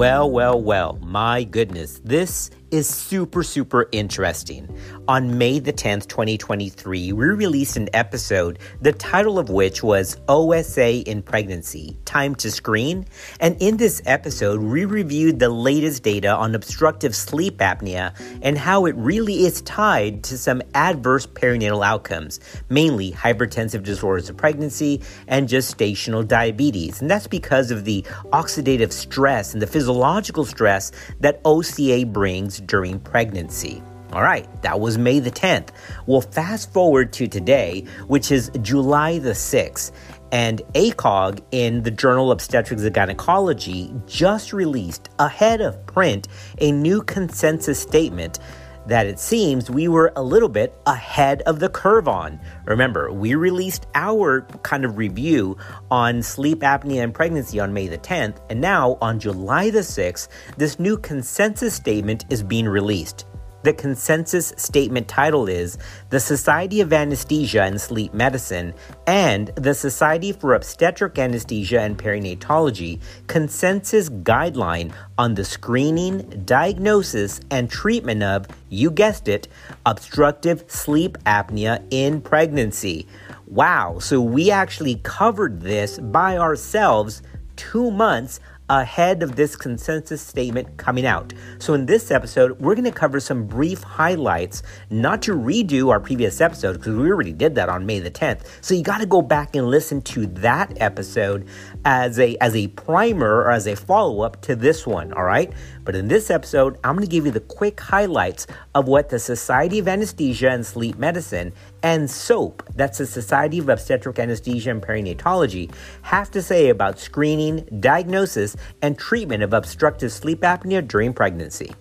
Well, well, well, my goodness, this is super, super interesting. On May the 10th, 2023, we released an episode, the title of which was OSA in Pregnancy Time to Screen. And in this episode, we reviewed the latest data on obstructive sleep apnea and how it really is tied to some adverse perinatal outcomes, mainly hypertensive disorders of pregnancy and gestational diabetes. And that's because of the oxidative stress and the physiological stress that OSA brings during pregnancy. All right, that was May the 10th. We'll fast forward to today, which is July the 6th. And ACOG in the Journal of Obstetrics and Gynecology just released ahead of print a new consensus statement that it seems we were a little bit ahead of the curve on. Remember, we released our kind of review on sleep apnea and pregnancy on May the 10th, and now on July the 6th, this new consensus statement is being released. The consensus statement title is The Society of Anesthesia and Sleep Medicine and the Society for Obstetric Anesthesia and Perinatology Consensus Guideline on the Screening, Diagnosis, and Treatment of, you guessed it, obstructive sleep apnea in pregnancy. Wow, so we actually covered this by ourselves two months ahead of this consensus statement coming out. So, in this episode, we're going to cover some brief highlights, not to redo our previous episode because we already did that on May the 10th. So, you got to go back and listen to that episode as a as a primer or as a follow-up to this one, all right? But in this episode, I'm going to give you the quick highlights of what the Society of Anesthesia and Sleep Medicine and SOAP, that's the Society of Obstetric Anesthesia and Perinatology, have to say about screening, diagnosis, and treatment of obstructive sleep apnea during pregnancy.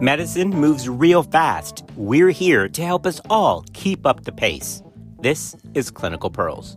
Medicine moves real fast. We're here to help us all keep up the pace. This is Clinical Pearls.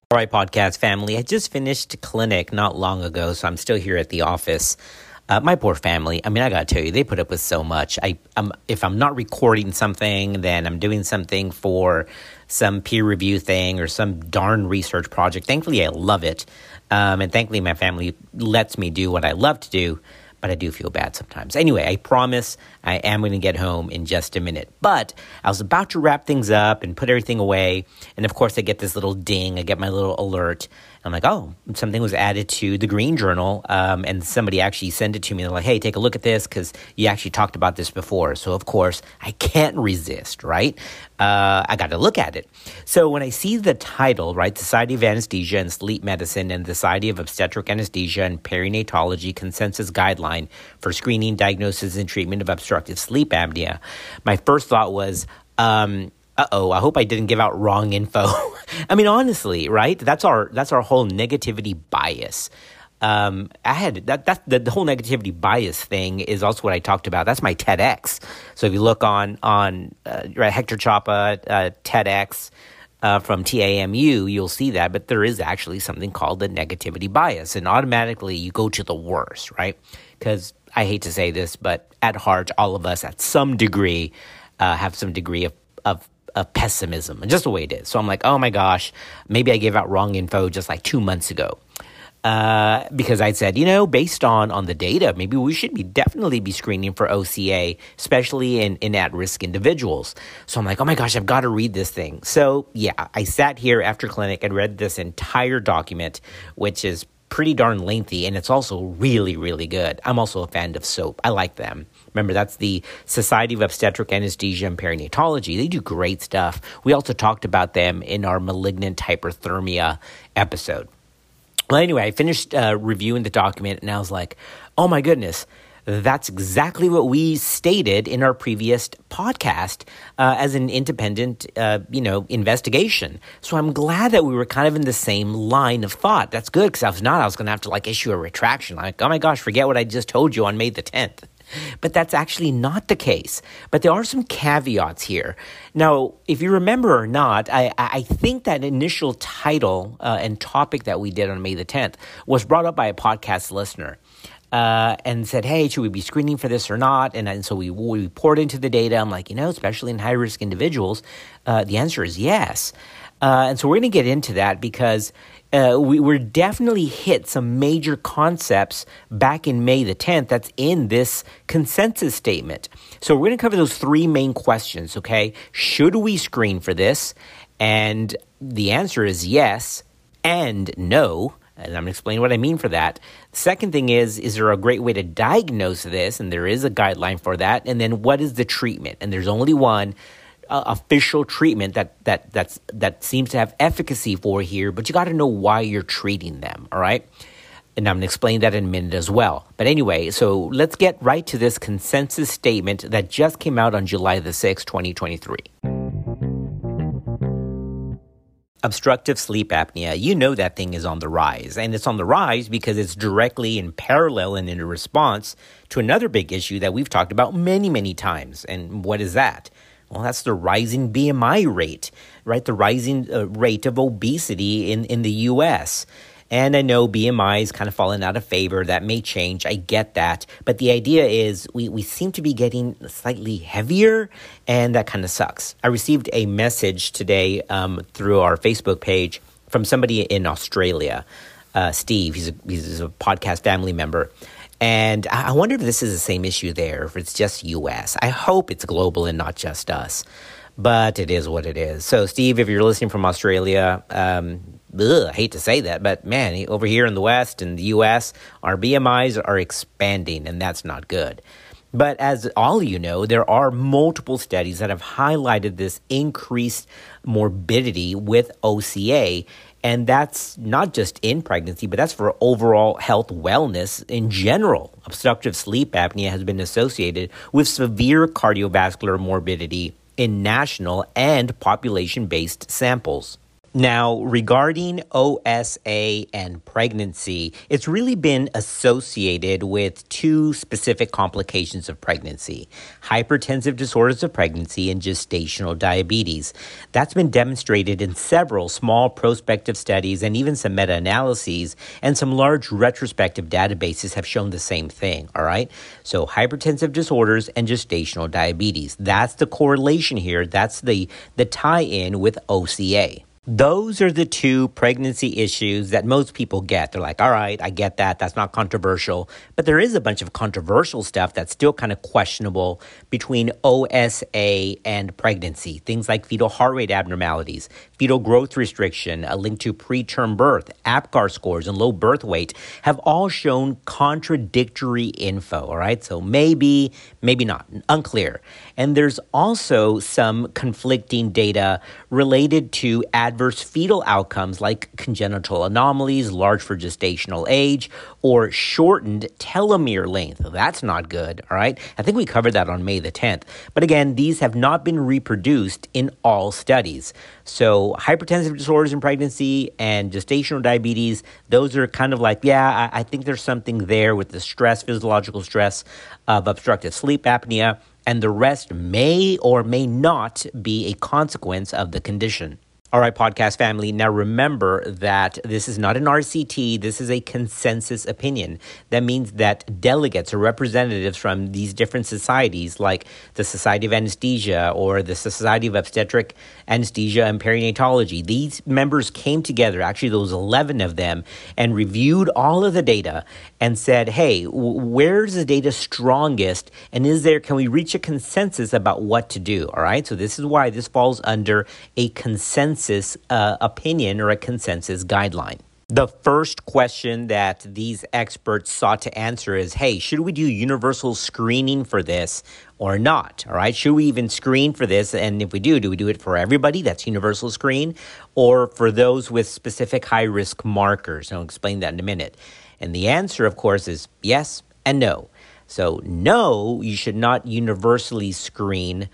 All right, podcast family. I just finished clinic not long ago, so I'm still here at the office. Uh, my poor family. I mean, I gotta tell you, they put up with so much. I, I'm, if I'm not recording something, then I'm doing something for some peer review thing or some darn research project. Thankfully, I love it, um, and thankfully, my family lets me do what I love to do but I do feel bad sometimes. Anyway, I promise I am going to get home in just a minute. But I was about to wrap things up and put everything away. And of course, I get this little ding, I get my little alert. I'm like, oh, something was added to the Green Journal, um, and somebody actually sent it to me. They're like, hey, take a look at this because you actually talked about this before. So, of course, I can't resist, right? Uh, I got to look at it. So, when I see the title, right, Society of Anesthesia and Sleep Medicine and the Society of Obstetric Anesthesia and Perinatology Consensus Guideline for Screening, Diagnosis, and Treatment of Obstructive Sleep Apnea, my first thought was, um, uh oh, I hope I didn't give out wrong info. I mean, honestly, right? That's our that's our whole negativity bias. Um, I had that that the, the, whole negativity bias thing is also what I talked about. That's my TEDx. So if you look on on uh, Hector Chapa uh, TEDx uh, from TAMU, you'll see that. But there is actually something called the negativity bias, and automatically you go to the worst, right? Because I hate to say this, but at heart, all of us, at some degree, uh, have some degree of of of pessimism, just the way it is. So I'm like, oh my gosh, maybe I gave out wrong info just like two months ago. Uh, because I said, you know, based on on the data, maybe we should be definitely be screening for OSA, especially in in at risk individuals. So I'm like, oh my gosh, I've got to read this thing. So yeah, I sat here after clinic and read this entire document, which is pretty darn lengthy, and it's also really really good. I'm also a fan of SOAP. I like them. Remember, that's the Society of Obstetric Anesthesia and Perinatology. They do great stuff. We also talked about them in our malignant hyperthermia episode. Well, anyway, I finished uh, reviewing the document and I was like, oh my goodness. That's exactly what we stated in our previous podcast uh, as an independent, uh, you know, investigation. So I'm glad that we were kind of in the same line of thought. That's good because if not, I was going to have to like issue a retraction. Like, oh my gosh, forget what I just told you on May the 10th. But that's actually not the case. But there are some caveats here. Now, if you remember or not, I, I think that initial title uh, and topic that we did on May the 10th was brought up by a podcast listener uh, and said, hey, should we be screening for this or not? And, and so we, we poured into the data. I'm like, you know, especially in high risk individuals, uh, the answer is yes. Uh, and so we're going to get into that because uh, we were definitely hit some major concepts back in May the 10th that's in this consensus statement. So we're going to cover those three main questions, okay? Should we screen for this? And the answer is yes and no. And I'm going to explain what I mean for that. Second thing is, is there a great way to diagnose this? And there is a guideline for that. And then what is the treatment? And there's only one uh, official treatment that, that, that's, that seems to have efficacy for here, but you got to know why you're treating them. All right. And I'm going to explain that in a minute as well. But anyway, so let's get right to this consensus statement that just came out on July the 6th, 2023 obstructive sleep apnea, you know that thing is on the rise. And it's on the rise because it's directly in parallel and in response to another big issue that we've talked about many, many times. And what is that? Well, that's the rising BMI rate, right? The rising uh, rate of obesity in, in the US. And I know BMI is kind of fallen out of favor. That may change. I get that. But the idea is we, we seem to be getting slightly heavier, and that kind of sucks. I received a message today um, through our Facebook page from somebody in Australia, uh, Steve. He's a, he's a podcast family member. And I wonder if this is the same issue there, if it's just US. I hope it's global and not just us. But it is what it is. So, Steve, if you're listening from Australia, um, ugh, I hate to say that, but man, over here in the West and the US, our BMIs are expanding, and that's not good. But as all you know, there are multiple studies that have highlighted this increased morbidity with OSA. And that's not just in pregnancy, but that's for overall health wellness in general. Obstructive sleep apnea has been associated with severe cardiovascular morbidity in national and population based samples. Now, regarding OSA and pregnancy, it's really been associated with two specific complications of pregnancy hypertensive disorders of pregnancy and gestational diabetes. That's been demonstrated in several small prospective studies and even some meta analyses, and some large retrospective databases have shown the same thing, all right? So, hypertensive disorders and gestational diabetes. That's the correlation here, that's the, the tie in with OSA. Those are the two pregnancy issues that most people get. They're like, all right, I get that. That's not controversial. But there is a bunch of controversial stuff that's still kind of questionable between OSA and pregnancy. Things like fetal heart rate abnormalities, fetal growth restriction, uh, a link to preterm birth, APGAR scores, and low birth weight have all shown contradictory info. All right. So maybe, maybe not. Unclear. And there's also some conflicting data related to adverse fetal outcomes like congenital anomalies, large for gestational age, or shortened telomere length. That's not good, all right? I think we covered that on May the 10th. But again, these have not been reproduced in all studies. So, hypertensive disorders in pregnancy and gestational diabetes, those are kind of like, yeah, I, I think there's something there with the stress, physiological stress of obstructive sleep apnea, and the rest may or may not be a consequence of the condition. All right, podcast family. Now remember that this is not an RCT. This is a consensus opinion. That means that delegates or representatives from these different societies, like the Society of Anesthesia or the Society of Obstetric Anesthesia and Perinatology, these members came together, actually, those 11 of them, and reviewed all of the data and said, hey, where's the data strongest? And is there, can we reach a consensus about what to do? All right. So this is why this falls under a consensus consensus uh, opinion or a consensus guideline. The first question that these experts sought to answer is hey, should we do universal screening for this or not? All right, should we even screen for this? And if we do, do we do it for everybody? That's universal screen, or for those with specific high risk markers? I'll explain that in a minute. And the answer, of course, is yes and no. So, no, you should not universally screen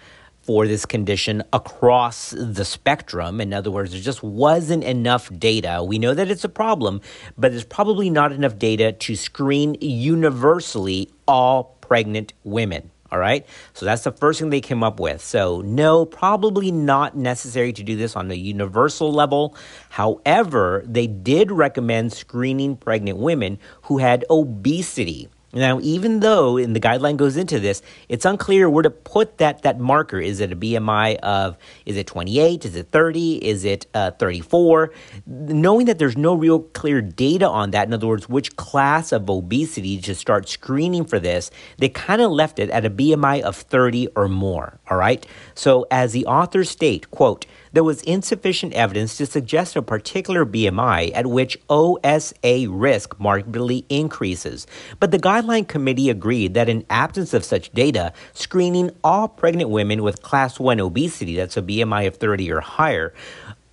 for this condition across the spectrum. In other words, there just wasn't enough data. We know that it's a problem, but there's probably not enough data to screen universally all pregnant women. All right. So that's the first thing they came up with. So, no, probably not necessary to do this on a universal level. However, they did recommend screening pregnant women who had obesity. Now, even though in the guideline goes into this, it's unclear where to put that that marker. Is it a BMI of is it 28? Is it 30? Is it uh, 34? Knowing that there's no real clear data on that, in other words, which class of obesity to start screening for this, they kind of left it at a BMI of 30 or more. All right. So, as the authors state, quote there was insufficient evidence to suggest a particular BMI at which OSA risk markedly increases. But the guideline committee agreed that in absence of such data, screening all pregnant women with class 1 obesity, that's a BMI of 30 or higher,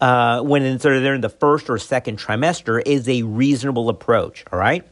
uh, when they're in the first or second trimester is a reasonable approach, all right?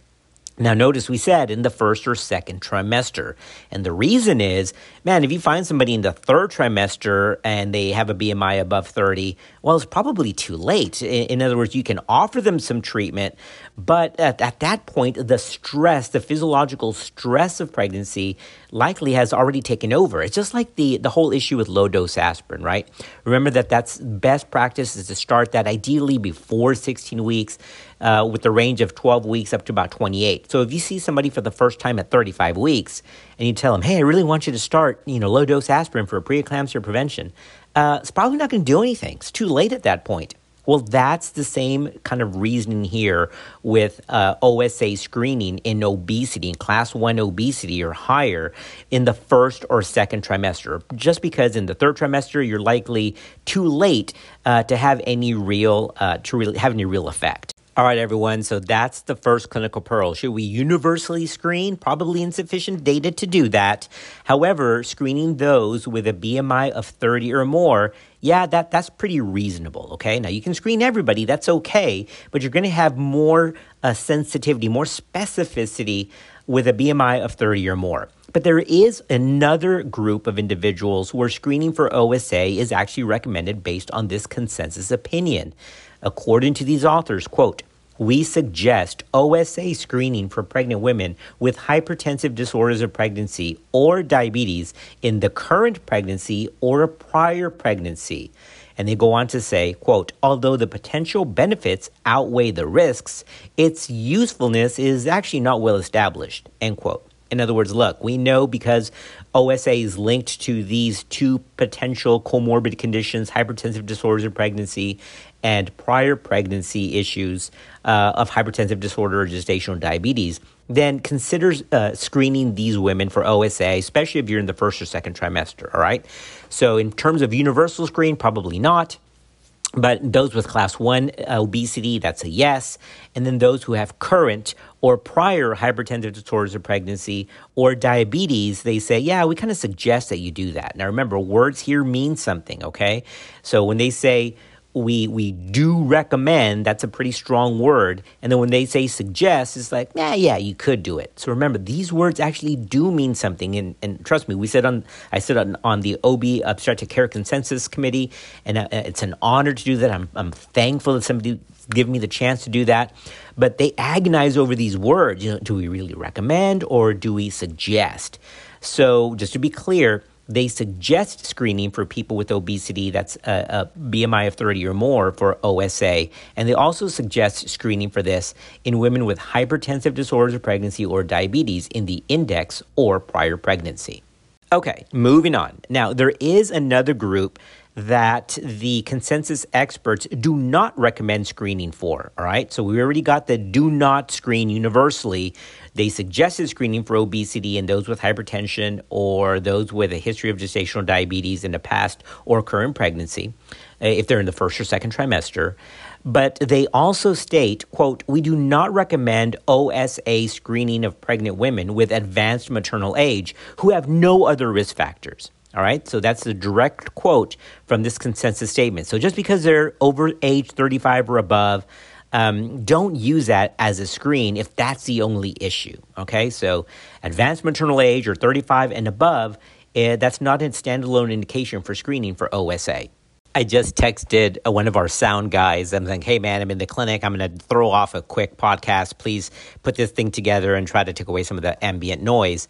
Now, notice we said in the first or second trimester. And the reason is, man, if you find somebody in the third trimester and they have a BMI above 30, well, it's probably too late. In, other words, you can offer them some treatment, but at, at that point, the stress, the physiological stress of pregnancy likely has already taken over. It's just like the, the whole issue with low dose aspirin, right? Remember that that's best practice is to start that ideally before 16 weeks uh, with the range of 12 weeks up to about 28. So if you see somebody for the first time at 35 weeks and you tell them, hey, I really want you to start, you know, low dose aspirin for preeclampsia prevention, uh, it's probably not going to do anything. It's too late at that point. Well, that's the same kind of reasoning here with uh, OSA screening in obesity, in class one obesity or higher, in the first or second trimester. Just because in the third trimester you're likely too late uh, to have any real uh, to really have any real effect. All right, everyone. So that's the first clinical pearl. Should we universally screen? Probably insufficient data to do that. However, screening those with a BMI of 30 or more, yeah, that, that's pretty reasonable. Okay. Now you can screen everybody. That's okay. But you're going to have more uh, sensitivity, more specificity with a BMI of 30 or more. But there is another group of individuals where screening for OSA is actually recommended based on this consensus opinion. According to these authors, quote, we suggest OSA screening for pregnant women with hypertensive disorders of pregnancy or diabetes in the current pregnancy or a prior pregnancy. And they go on to say, quote, although the potential benefits outweigh the risks, its usefulness is actually not well established, end quote. In other words, look, we know because OSA is linked to these two potential comorbid conditions, hypertensive disorders of pregnancy and prior pregnancy issues uh, of hypertensive disorder or gestational diabetes, then consider uh, screening these women for OSA, especially if you're in the first or second trimester. All right. So, in terms of universal screen, probably not. But those with class 1 uh, obesity, that's a yes. And then those who have current or prior hypertensive disorders of pregnancy or diabetes, they say, yeah, we kind of suggest that you do that. Now remember, words here mean something, okay? So when they say, we we do recommend that's a pretty strong word. And then when they say suggest it's like yeah yeah you could do it. So remember these words actually do mean something. And, and trust me we said on i said on, on the ob obstetric care consensus committee and uh, it's an honor to do that. I'm, I'm thankful that somebody give me the chance to do that. But they agonize over these words. You know do we really recommend or do we suggest? So just to be clear they suggest screening for people with obesity that's uh, uh, a, a, BMI of 30 or more for OSA. And they also suggest screening for this in women with hypertensive disorders of pregnancy or diabetes in the index or prior pregnancy. Okay, moving on. Now, there is another group that the consensus experts do not recommend screening for. All right, so we already got the do not screen universally. They suggested screening for obesity in those with hypertension or those with a history of gestational diabetes in the past or current pregnancy, uh, if they're in the first or second trimester. But they also state, quote, we do not recommend OSA screening of pregnant women with advanced maternal age who have no other risk factors. All right, so that's a direct quote from this consensus statement. So just because they're over age 35 or above, um, don't use that as a screen if that's the only issue. Okay, so advanced maternal age or 35 and above, uh, that's not a standalone indication for screening for OSA. I just texted uh, one of our sound guys. I'm like, hey, man, I'm in the clinic. I'm going to throw off a quick podcast. Please put this thing together and try to take away some of the ambient noise.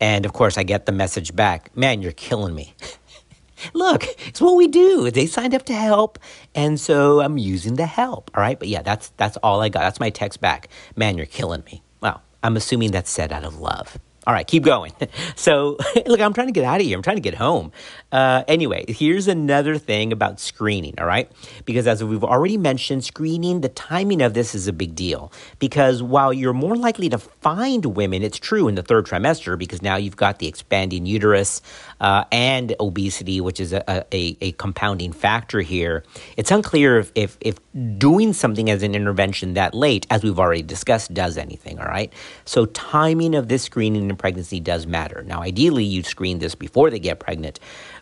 And of course, I get the message back man, you're killing me. Look, it's what we do. They signed up to help, and so I'm using the help. All right, but yeah, that's that's all I got. That's my text back. Man, you're killing me. Well, I'm assuming that's said out of love. All right, keep going. So, look, I'm trying to get out of here. I'm trying to get home. Uh, anyway, here's another thing about screening, all right? Because as we've already mentioned, screening, the timing of this is a big deal. Because while you're more likely to find women, it's true in the third trimester, because now you've got the expanding uterus uh, and obesity, which is a, a, a, compounding factor here. It's unclear if, if, if doing something as an intervention that late, as we've already discussed, does anything, all right? So, timing of this screening in pregnancy does matter. Now, ideally, you screen this before they get pregnant,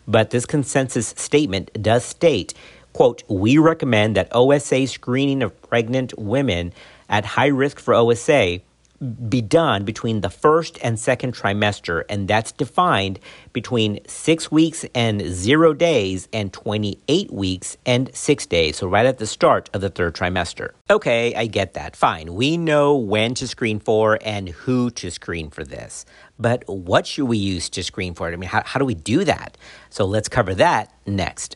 but this consensus statement does state, quote, we recommend that OSA screening of pregnant women at high risk for OSA be done between the first and second trimester, and that's defined between six weeks and zero days and 28 weeks and six days. So, right at the start of the third trimester. Okay, I get that. Fine. We know when to screen for and who to screen for this. But what should we use to screen for it? I mean, how, how do we do that? So, let's cover that next.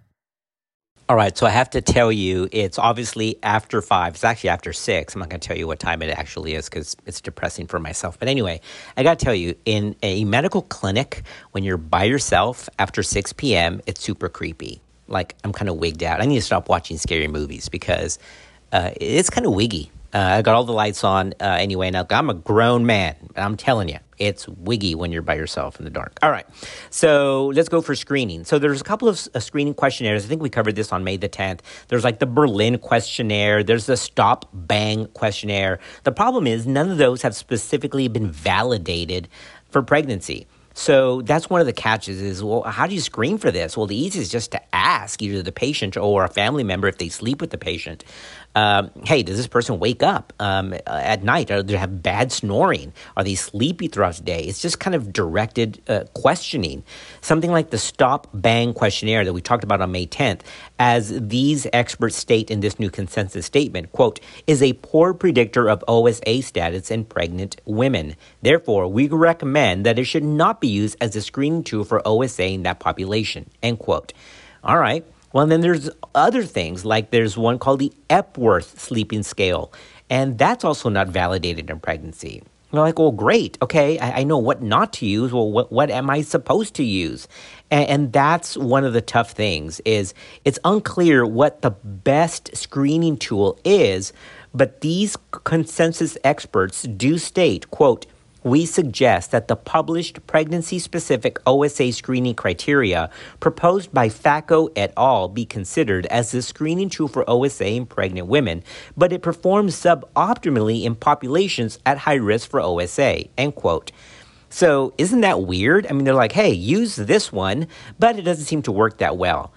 All right, so I have to tell you, it's obviously after five. It's actually after six. I'm not going to tell you what time it actually is because it's depressing for myself. But anyway, I got to tell you, in a medical clinic, when you're by yourself after 6 p.m., it's super creepy. Like, I'm kind of wigged out. I need to stop watching scary movies because uh, it's kind of wiggy. Uh, I got all the lights on uh, anyway. Now I'm a grown man. I'm telling you, it's wiggy when you're by yourself in the dark. All right, so let's go for screening. So there's a couple of uh, screening questionnaires. I think we covered this on May the 10th. There's like the Berlin questionnaire. There's the Stop Bang questionnaire. The problem is none of those have specifically been validated for pregnancy. So that's one of the catches is, well, how do you screen for this? Well, the easiest is just to ask either the patient or a family member if they sleep with the patient um, hey, does this person wake up um, at night? Or do they have bad snoring? Are they sleepy throughout the day? It's just kind of directed uh, questioning. Something like the Stop Bang questionnaire that we talked about on May 10th, as these experts state in this new consensus statement, quote, is a poor predictor of OSA status in pregnant women. Therefore, we recommend that it should not be used as a screening tool for OSA in that population, end quote. All right. Well, then there's other things like there's one called the Epworth sleeping scale, and that's also not validated in pregnancy. You're like, well, great. Okay, I, I, know what not to use. Well, what, what am I supposed to use? And, and that's one of the tough things is it's unclear what the best screening tool is, but these consensus experts do state, quote, we suggest that the published pregnancy specific OSA screening criteria proposed by Facco et al. be considered as the screening tool for OSA in pregnant women, but it performs suboptimally in populations at high risk for OSA. End quote. So, isn't that weird? I mean, they're like, hey, use this one, but it doesn't seem to work that well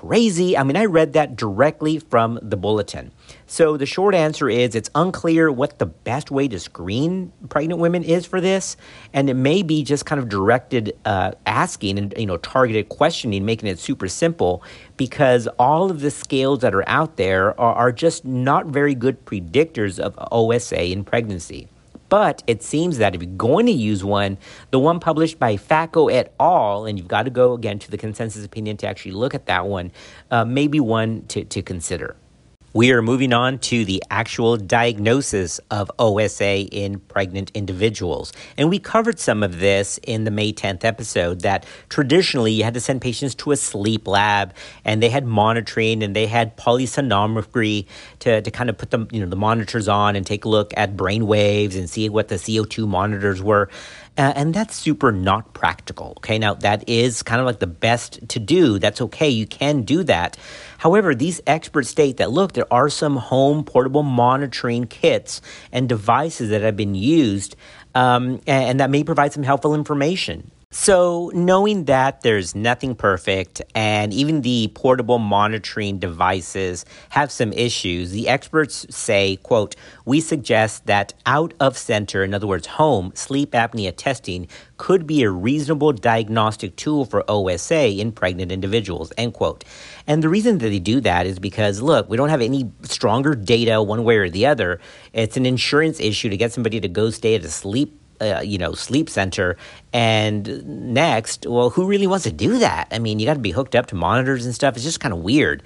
crazy? I mean, I read that directly from the bulletin. So the short answer is it's unclear what the best way to screen pregnant women is for this, and it may be just kind of directed uh, asking and you know targeted questioning, making it super simple, because all of the scales that are out there are, are just not very good predictors of OSA in pregnancy. But it seems that if you're going to use one, the one published by Facco et al., and you've got to go again to the consensus opinion to actually look at that one, uh, may be one to, to consider. We are moving on to the actual diagnosis of OSA in pregnant individuals. And we covered some of this in the May 10th episode that traditionally you had to send patients to a sleep lab and they had monitoring and they had polysomnography to, to kind of put the, you know, the monitors on and take a look at brain waves and see what the CO2 monitors were. Uh, and that's super not practical. Okay, now that is kind of like the best to do. That's okay. You can do that. However, these experts state that look, there are some home portable monitoring kits and devices that have been used um, and, and that may provide some helpful information. So, knowing that there's nothing perfect and even the portable monitoring devices have some issues, the experts say, quote, we suggest that out of center, in other words, home sleep apnea testing could be a reasonable diagnostic tool for OSA in pregnant individuals, end quote. And the reason that they do that is because, look, we don't have any stronger data one way or the other. It's an insurance issue to get somebody to go stay at a sleep uh, you know, sleep center. And next, well, who really wants to do that? I mean, you got to be hooked up to monitors and stuff. It's just kind of weird.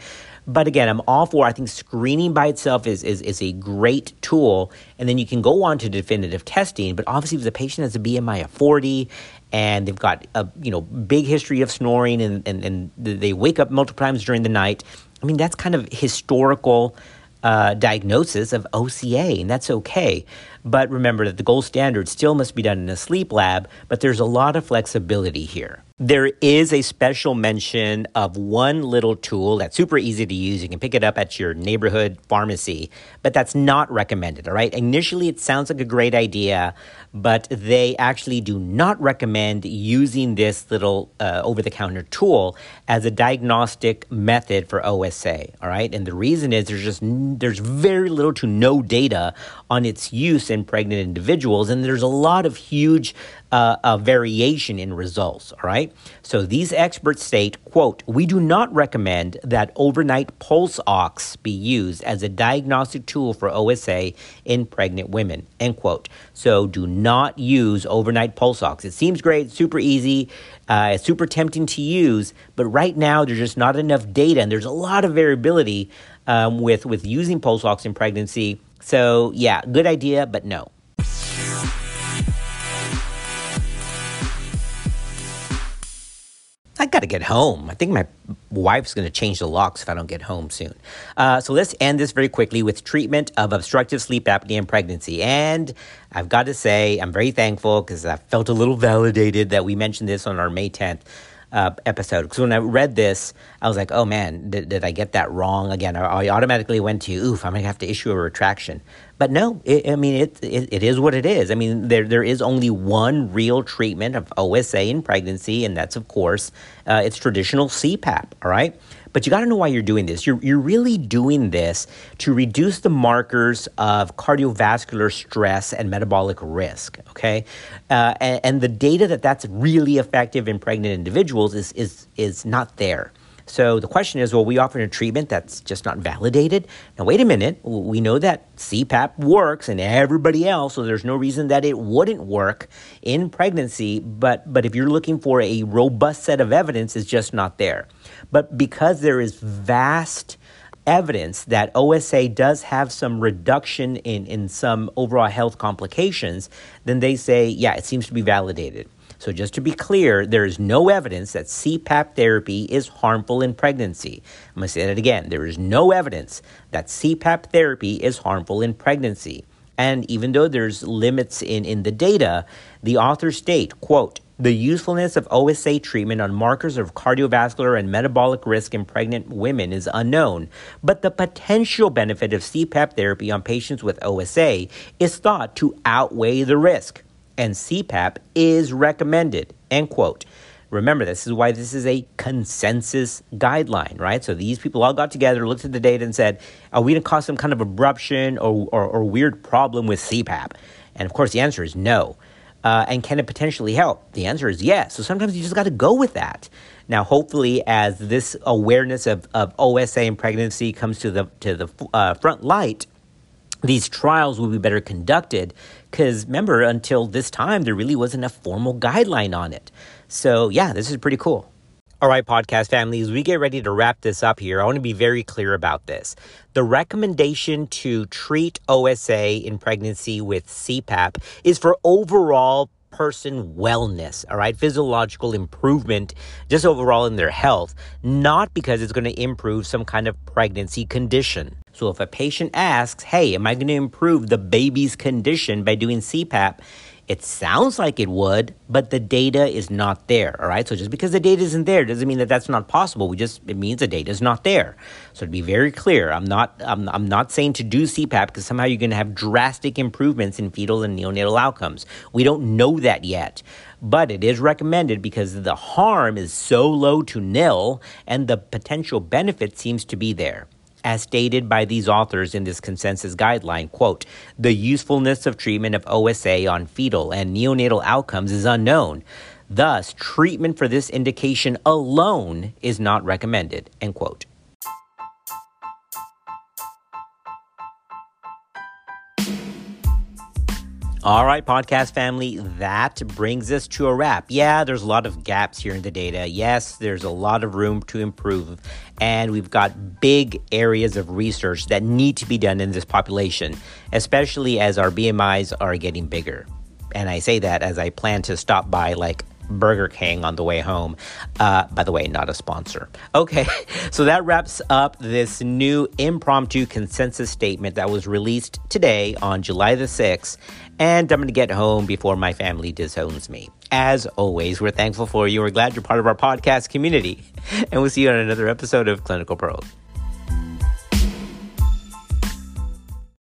But again, I'm all for. I think screening by itself is, is is a great tool, and then you can go on to definitive testing. But obviously, if the patient has a BMI of 40 and they've got a you know big history of snoring and, and, and they wake up multiple times during the night, I mean that's kind of historical uh, diagnosis of OSA, and that's okay. But remember that the gold standard still must be done in a sleep lab, but there's a lot of flexibility here. There is a special mention of one little tool that's super easy to use. You can pick it up at your neighborhood pharmacy, but that's not recommended, all right? Initially, it sounds like a great idea, but they actually do not recommend using this little uh, over the counter tool as a diagnostic method for OSA, all right? And the reason is there's just there's very little to no data on its use in pregnant individuals, and there's a lot of huge uh, uh, variation in results. All right. So these experts state, "quote We do not recommend that overnight pulse ox be used as a diagnostic tool for OSA in pregnant women." End quote. So do not use overnight pulse ox. It seems great, super easy, uh, super tempting to use, but right now there's just not enough data, and there's a lot of variability um, with with using pulse ox in pregnancy. So yeah, good idea, but no. I got to get home. I think my wife's going to change the locks if I don't get home soon. Uh, so let's end this very quickly with treatment of obstructive sleep apnea in pregnancy. And I've got to say, I'm very thankful because I felt a little validated that we mentioned this on our May 10th uh, episode. Because when I read this, I was like, oh man, did, did I get that wrong again? I, I automatically went to, oof, I'm going to have to issue a retraction. But no, it, I mean, it, it, it is what it is. I mean, there, there is only one real treatment of OSA in pregnancy, and that's, of course, uh, it's traditional CPAP, all right? But you got to know why you're doing this. You're, you're really doing this to reduce the markers of cardiovascular stress and metabolic risk, okay? Uh, and, and the data that that's really effective in pregnant individuals is, is, is not there. So the question is, well, we offer a treatment that's just not validated. Now, wait a minute. We know that CPAP works and everybody else, so there's no reason that it wouldn't work in pregnancy. But, but if you're looking for a robust set of evidence, it's just not there. But because there is vast evidence that OSA does have some reduction in, in some overall health complications, then they say, yeah, it seems to be validated. So, just to be clear, there is no evidence that CPAP therapy is harmful in pregnancy. I'm going to say that again. There is no evidence that CPAP therapy is harmful in pregnancy. And even though there's limits in, in the data, the authors state, quote, the usefulness of OSA treatment on markers of cardiovascular and metabolic risk in pregnant women is unknown, but the potential benefit of CPAP therapy on patients with OSA is thought to outweigh the risk and CPAP is recommended. End quote. Remember, this is why this is a consensus guideline, right? So these people all got together, looked at the data, and said, Are we going to cause some kind of abruption or, or, or, weird problem with CPAP? And of course, the answer is no. Uh, and can it potentially help? The answer is yes. So sometimes you just got to go with that. Now, hopefully, as this awareness of, of OSA and pregnancy comes to the to the uh, front light, these trials will be better conducted. Because remember, until this time, there really wasn't a formal guideline on it. So yeah, this is pretty cool. All right, podcast families, we get ready to wrap this up here. I want to be very clear about this. The recommendation to treat OSA in pregnancy with CPAP is for overall person wellness, all right, physiological improvement, just overall in their health, not because it's going to improve some kind of pregnancy condition. So if a patient asks, hey, am I going to improve the baby's condition by doing CPAP? It sounds like it would, but the data is not there. All right. So just because the data isn't there doesn't mean that that's not possible. We just it means the data is not there. So to be very clear, I'm not I'm, I'm not saying to do CPAP because somehow you're going to have drastic improvements in fetal and neonatal outcomes. We don't know that yet, but it is recommended because the harm is so low to nil, and the potential benefit seems to be there as stated by these authors in this consensus guideline, quote, the usefulness of treatment of OSA on fetal and neonatal outcomes is unknown. Thus, treatment for this indication alone is not recommended, end quote. All right, podcast family, that brings us to a wrap. Yeah, there's a lot of gaps here in the data. Yes, there's a lot of room to improve. And we've got big areas of research that need to be done in this population, especially as our BMIs are getting bigger. And I say that as I plan to stop by like Burger King on the way home. Uh, by the way, not a sponsor. Okay, so that wraps up this new impromptu consensus statement that was released today on July the 6th. And I'm going to get home before my family disowns me. As always, we're thankful for you. We're glad you're part of our podcast community. And we'll see you on another episode of Clinical Pearls.